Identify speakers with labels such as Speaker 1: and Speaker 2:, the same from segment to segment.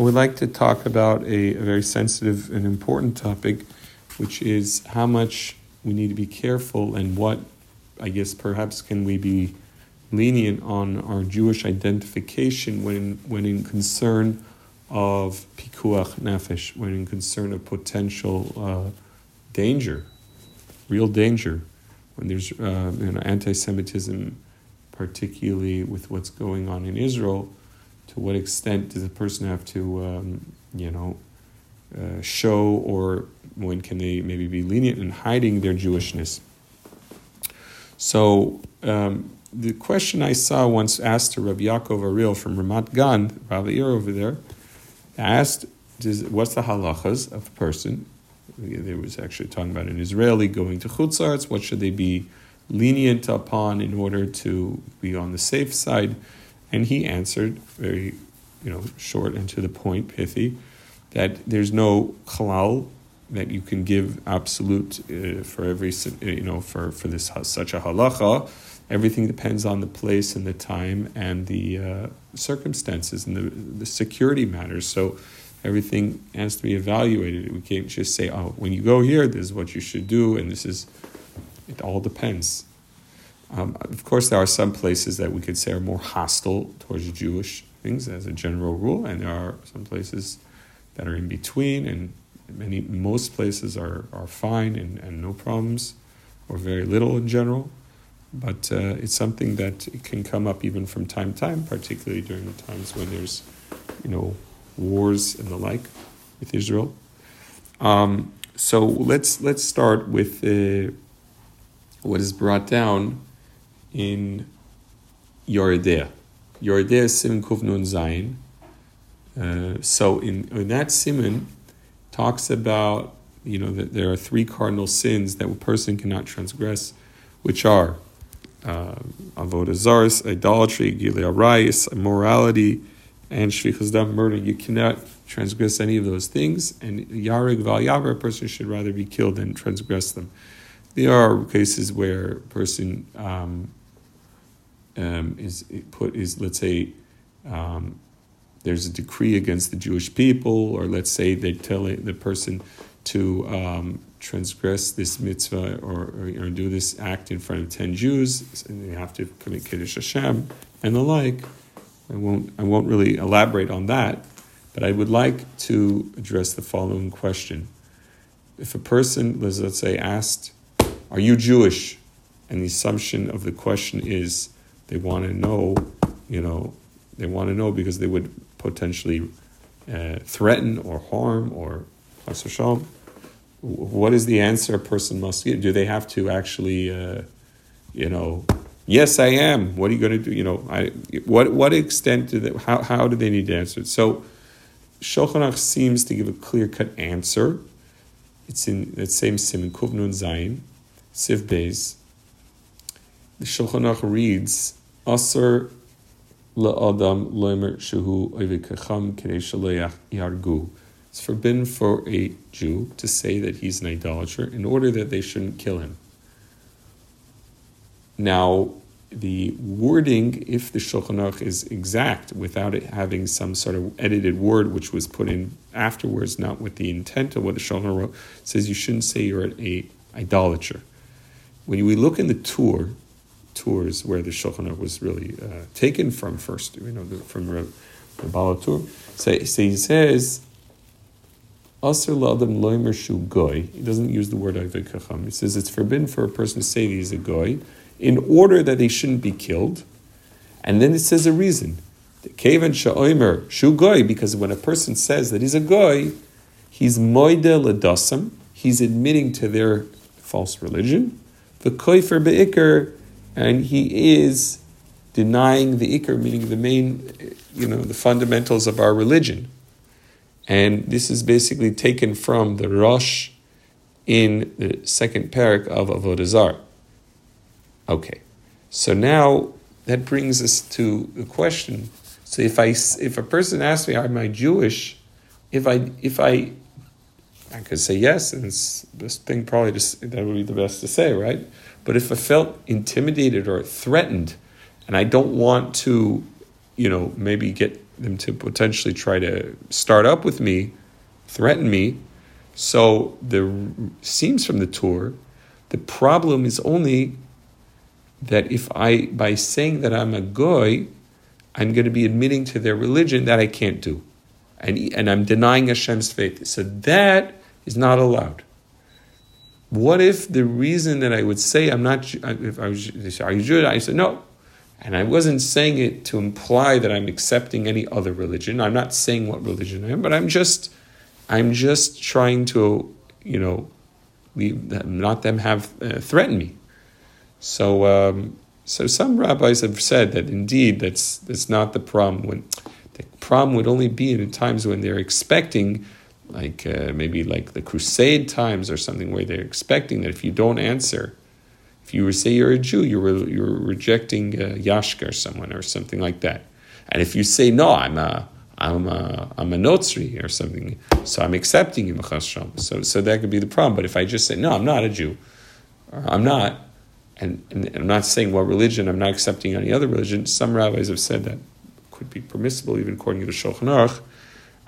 Speaker 1: I would like to talk about a, a, very sensitive and important topic, which is how much we need to be careful and what, I guess, perhaps can we be lenient on our Jewish identification when, when in concern of pikuach nefesh, when in concern of potential uh, danger, real danger, when there's uh, you know, anti-Semitism, particularly with what's going on in Israel, to what extent does a person have to, um, you know, uh, show or when can they maybe be lenient in hiding their Jewishness? So um, the question I saw once asked to Rabbi Yaakov Ariel from Ramat Gan, Rabbi Ir over there, asked, what's the halachas of a person? There was actually talking about an Israeli going to chutzarts. What should they be lenient upon in order to be on the safe side? And he answered very, you know, short and to the point, pithy, that there's no halal that you can give absolute uh, for every, you know, for, for this such a halacha. Everything depends on the place and the time and the uh, circumstances and the, the security matters. So everything has to be evaluated. We can't just say, oh, when you go here, this is what you should do, and this is, it all depends. Um, of course, there are some places that we could say are more hostile towards Jewish things as a general rule, and there are some places that are in between, and many most places are, are fine and, and no problems, or very little in general. But uh, it's something that can come up even from time to time, particularly during the times when there's, you know, wars and the like with Israel. Um, so let's let's start with uh, what is brought down in Yoreh De'ah. Yoredea Siman Kufnun Zayin. Uh, so in, in that siman talks about you know that there are three cardinal sins that a person cannot transgress, which are uh, avodah zars, idolatry, gilei arayis, immorality, and shvichas dam, murder. You cannot transgress any of those things, and yarig val a person should rather be killed than transgress them. There are cases where a person um, um, is put is let's say um, there's a decree against the Jewish people, or let's say they tell the person to um, transgress this mitzvah or, or, or, do this act in front of ten Jews, and they have to commit kiddush Hashem and the like. I won't I won't really elaborate on that, but I would like to address the following question: If a person, let's say, asked, "Are you Jewish?" and the assumption of the question is they want to know, you know, they want to know because they would potentially uh, threaten or harm or what is the answer a person must give? Do they have to actually, uh, you know, yes, I am. What are you going to do? You know, I, what what extent do they, how how do they need to answer it? So, Shulchan seems to give a clear cut answer. It's in that same siman Kuvnun Zayin, Sif Beis. The Shulchan reads Kedei yargu. It's forbidden for a Jew to say that he's an idolater in order that they shouldn't kill him. Now, the wording, if the Shulchan Aruch is exact, without it having some sort of edited word which was put in afterwards, not with the intent of what the Shulchan Aruch says, you shouldn't say you're an idolater. When we look in the Tur, tours where the Shulchan Aruch was really uh, taken from first, you know, the, from the, the Ba'al HaTur. So, so he says, Aser la'adam loimer shu goy. He doesn't use the word avikacham. He says it's forbidden for a person to say that he's a goy in order that they shouldn't be killed. And then it says a reason. Kavan sha'oimer shu goy, because when a person says that he's a goy, he's moide ledasam, he's admitting to their false religion. The koifer be'ikr, and he is denying the ikr, meaning the main, you know, the fundamentals of our religion. And this is basically taken from the Rosh in the second parak of Avodah Zarah. Okay, so now that brings us to the question. So if I if a person asks me, "Am I Jewish?" If I if I I could say yes, and it's this thing probably just that would be the best to say, right? But if I felt intimidated or threatened, and I don't want to, you know, maybe get them to potentially try to start up with me, threaten me. So the seems from the Tur, the problem is only that if I, by saying that I'm a goy, I'm going to be admitting to their religion that I can't do, and and I'm denying Hashem's faith. So that is not allowed. What if the reason that I would say I'm not, if I was, are you Jewish? I said no, and I wasn't saying it to imply that I'm accepting any other religion. I'm not saying what religion I am, but I'm just, I'm just trying to, you know, leave, not them have uh, threatened me. So, um, so some rabbis have said that indeed that's that's not the problem. When the problem would only be in times when they're expecting, like uh, maybe like the Crusade times or something, where they're expecting that if you don't answer if you say you're a Jew, you're, you're rejecting uh, Yashka or someone or something like that. And if you say, no, I'm a, I'm a, I'm a Notzri or something, so I'm accepting you, so, so that could be the problem. But if I just say, no, I'm not a Jew, I'm not, and, and I'm not saying what religion, I'm not accepting any other religion, some rabbis have said that could be permissible even according to the Shulchan Aruch.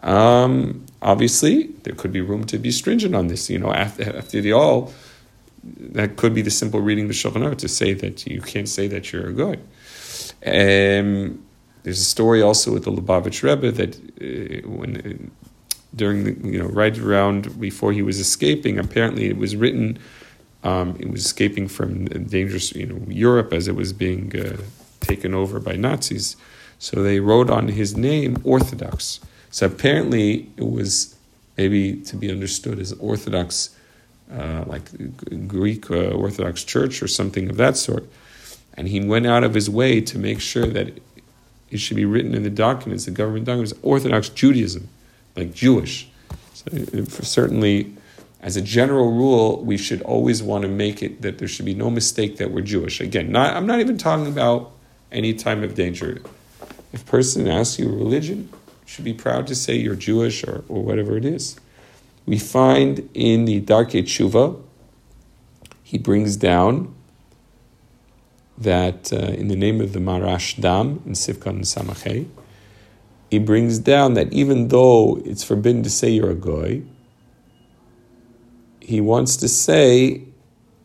Speaker 1: Um, obviously, there could be room to be stringent on this. You know, after, after the all, that could be the simple reading the Shulchan to say that you can't say that you're goy. Um, there's a story also with the Lubavitch Rebbe that uh, when uh, during the you know right around before he was escaping, apparently it was written. Um, it was escaping from dangerous you know Europe as it was being uh, taken over by Nazis. So they wrote on his name Orthodox. So apparently it was maybe to be understood as Orthodox uh, like Greek uh, Orthodox Church or something of that sort. And he went out of his way to make sure that it should be written in the documents, the government documents, Orthodox Judaism, like Jewish. So uh, certainly, as a general rule, we should always want to make it that there should be no mistake that we're Jewish. Again, not, I'm not even talking about any time of danger. If person asks you religion, should be proud to say you're Jewish or, or whatever it is. We find in the Darkei Tshuva, he brings down that uh, in the name of the Maharashdam in Sivkan Samachay, he brings down that even though it's forbidden to say you're a goy, he wants to say,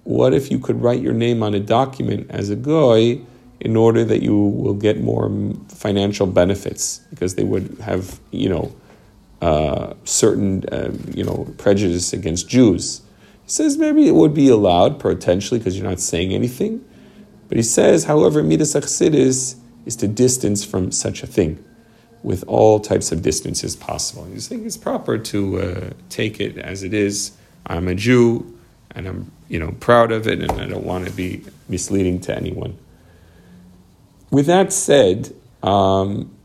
Speaker 1: what if you could write your name on a document as a goy in order that you will get more financial benefits because they would have, you know, uh, certain, uh, you know, prejudice against Jews. He says maybe it would be allowed potentially because you're not saying anything, but he says, however, midas achsidis is to distance from such a thing, with all types of distances possible. He's saying it's proper to uh, take it as it is. I'm a Jew, and I'm you know proud of it, and I don't want to be misleading to anyone. With that said. Um,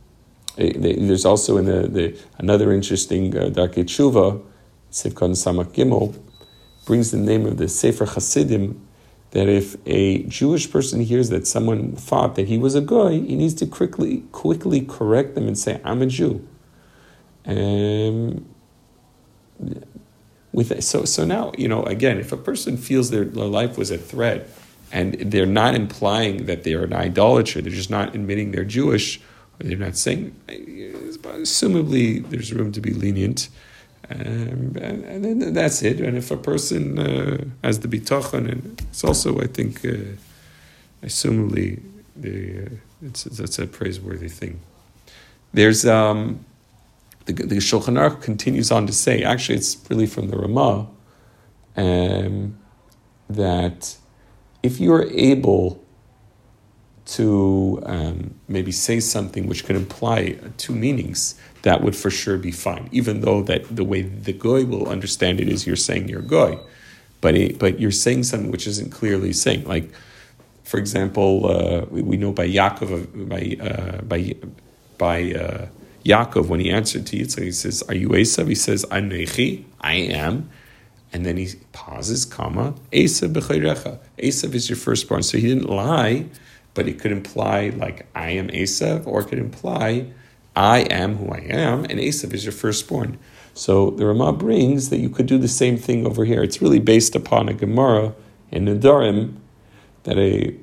Speaker 1: Eh, there's also in the, the another interesting uh, Darkei Tshuva, Sivkon Samak Gimel, brings the name of the Sefer Hasidim, that if a Jewish person hears that someone thought that he was a guy, he needs to quickly quickly correct them and say, "I'm a Jew." Um, with so so now you know again, if a person feels their, their life was a threat, and they're not implying that they're an idolater, they're just not admitting they're Jewish they're not saying, assumably there's room to be lenient. Um, and, and, then that's it. And if a person uh, has the bitachon, and it's also, I think, uh, assumably, the, uh, it's, that's a praiseworthy thing. There's um, the, the Shulchan Aruch continues on to say, actually, it's really from the Ramah, um, that if you're able to um, maybe say something which could imply two meanings, that would for sure be fine. Even though that the way the goy will understand it is you're saying you're goy, but it, but you're saying something which isn't clearly saying. Like, for example, uh, we, we, know by Yaakov by uh, by by uh, Yaakov when he answered to Yitzchak, he says, "Are you Esav?" He says, "I'm Nechi. I am." And then he pauses, comma, Esav b'chayrecha. Esav is your firstborn. So he didn't lie but it could imply like I am Esav, or it could imply I am who I am, and Esav is your firstborn. So the Ramah brings that you could do the same thing over here. It's really based upon a Gemara in Nedarim that a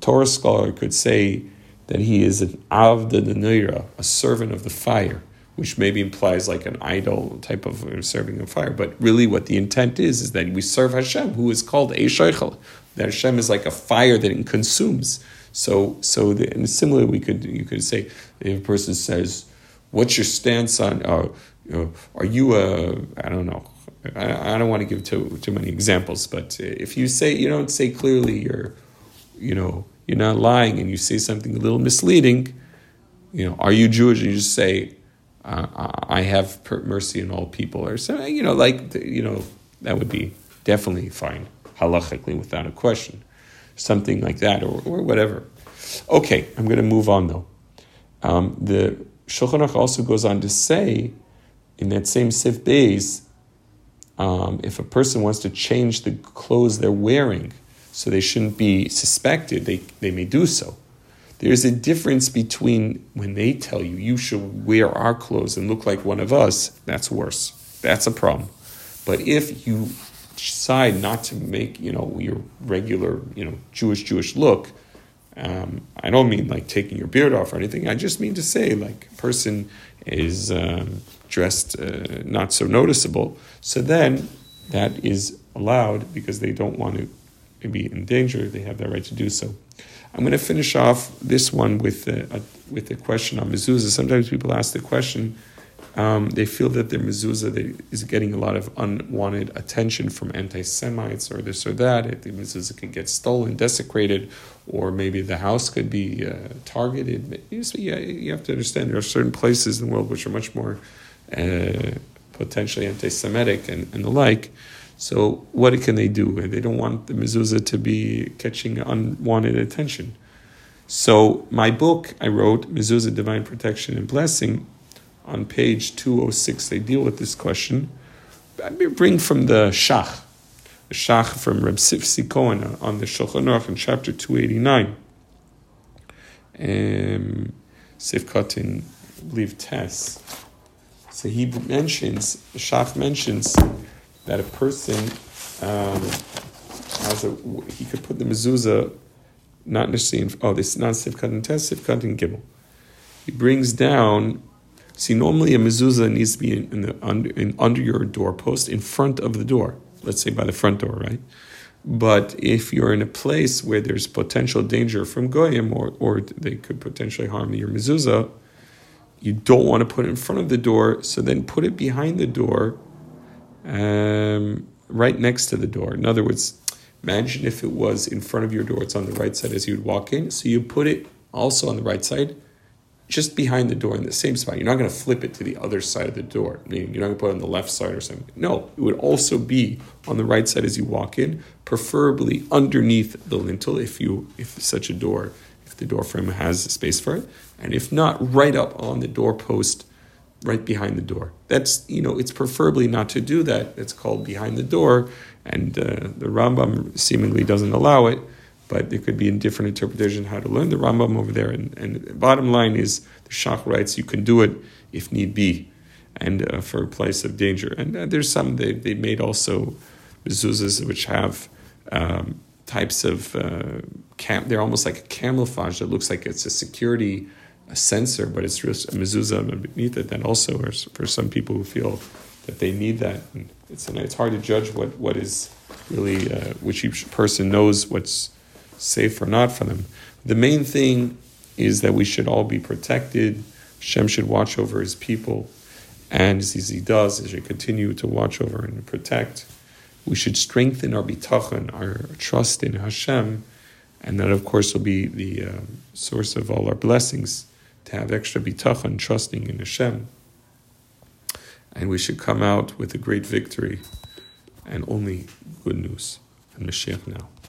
Speaker 1: Torah scholar could say that he is an avda denira, a servant of the fire, which maybe implies like an idol type of serving of fire. But really, what the intent is is that we serve Hashem, who is called Eishaychel. That Hashem is like a fire that consumes. So, so the, and similarly, we could you could say if a person says, "What's your stance on? Uh, are you a I don't know." I, I don't want to give too too many examples, but if you say you don't say clearly you're, you know, you're not lying, and you say something a little misleading, you know, are you Jewish? And you just say, uh, I have mercy on all people, or something, you know, like you know, that would be definitely fine halachically without a question, something like that, or or whatever. Okay, I'm going to move on though. Um, the Shulchan Aruch also goes on to say, in that same Sif Beis, um, if a person wants to change the clothes they're wearing so they shouldn't be suspected, they, they may do so. There's a difference between when they tell you you should wear our clothes and look like one of us, that's worse. That's a problem. But if you decide not to make, you know, your regular, you know, Jewish Jewish look, um, I don't mean like taking your beard off or anything. I just mean to say like a person is um, dressed uh, not so noticeable. So then that is allowed because they don't want to be in danger. They have that right to do so. I'm going to finish off this one with a, a with a question on mezuzah. Sometimes people ask the question um, they feel that their mezuzah is getting a lot of unwanted attention from anti-Semites or this or that. The mezuzah could get stolen, desecrated, or maybe the house could be uh, targeted. So yeah, you have to understand there are certain places in the world which are much more uh, potentially anti-Semitic and, and the like. So what can they do? They don't want the mezuzah to be catching unwanted attention. So my book I wrote, Mezuzah Divine Protection and Blessing, on page 206, they deal with this question. I bring from the Shach, the Shach from Reb Sifsi Cohen on the Shulchan Aruch in chapter 289. Um, Sifkat in, I believe, Tess. So he mentions, Shach mentions that a person um, has a, he could put the mezuzah not necessarily in, oh, this is not Sifkat in Tess, Sifkat in Gimel. He brings down See, normally a mezuzah needs to be in, in the, under, in, under your doorpost, in front of the door. Let's say by the front door, right? But if you're in a place where there's potential danger from goyim, or, or they could potentially harm your mezuzah, you don't want to put it in front of the door. So then put it behind the door, um, right next to the door. In other words, imagine if it was in front of your door; it's on the right side as you would walk in. So you put it also on the right side just behind the door in the same spot. You're not going to flip it to the other side of the door. Meaning you're not going to put it on the left side or something. No, it would also be on the right side as you walk in, preferably underneath the lintel if you if such a door, if the door frame has space for it, and if not, right up on the doorpost, right behind the door. That's you know it's preferably not to do that. It's called behind the door, and uh, the Rambam seemingly doesn't allow it but there could be a different interpretation how to learn the Rambam over there. And, and the bottom line is the Shach writes you can do it if need be, and uh, for a place of danger. And uh, there's some they they made also mezuzahs which have um, types of uh, cam. They're almost like a camouflage that looks like it's a security a sensor, but it's just a mezuzah beneath it. That also is for some people who feel that they need that. And it's it's hard to judge what what is really uh, which each person knows what's safe or not for them. The main thing is that we should all be protected. Shem should watch over his people, and as he does, he should continue to watch over and protect. We should strengthen our bitachon, our trust in Hashem, and that, of course, will be the uh, source of all our blessings to have extra bitachon, trusting in Hashem. And we should come out with a great victory and only good news. And Mashiach now.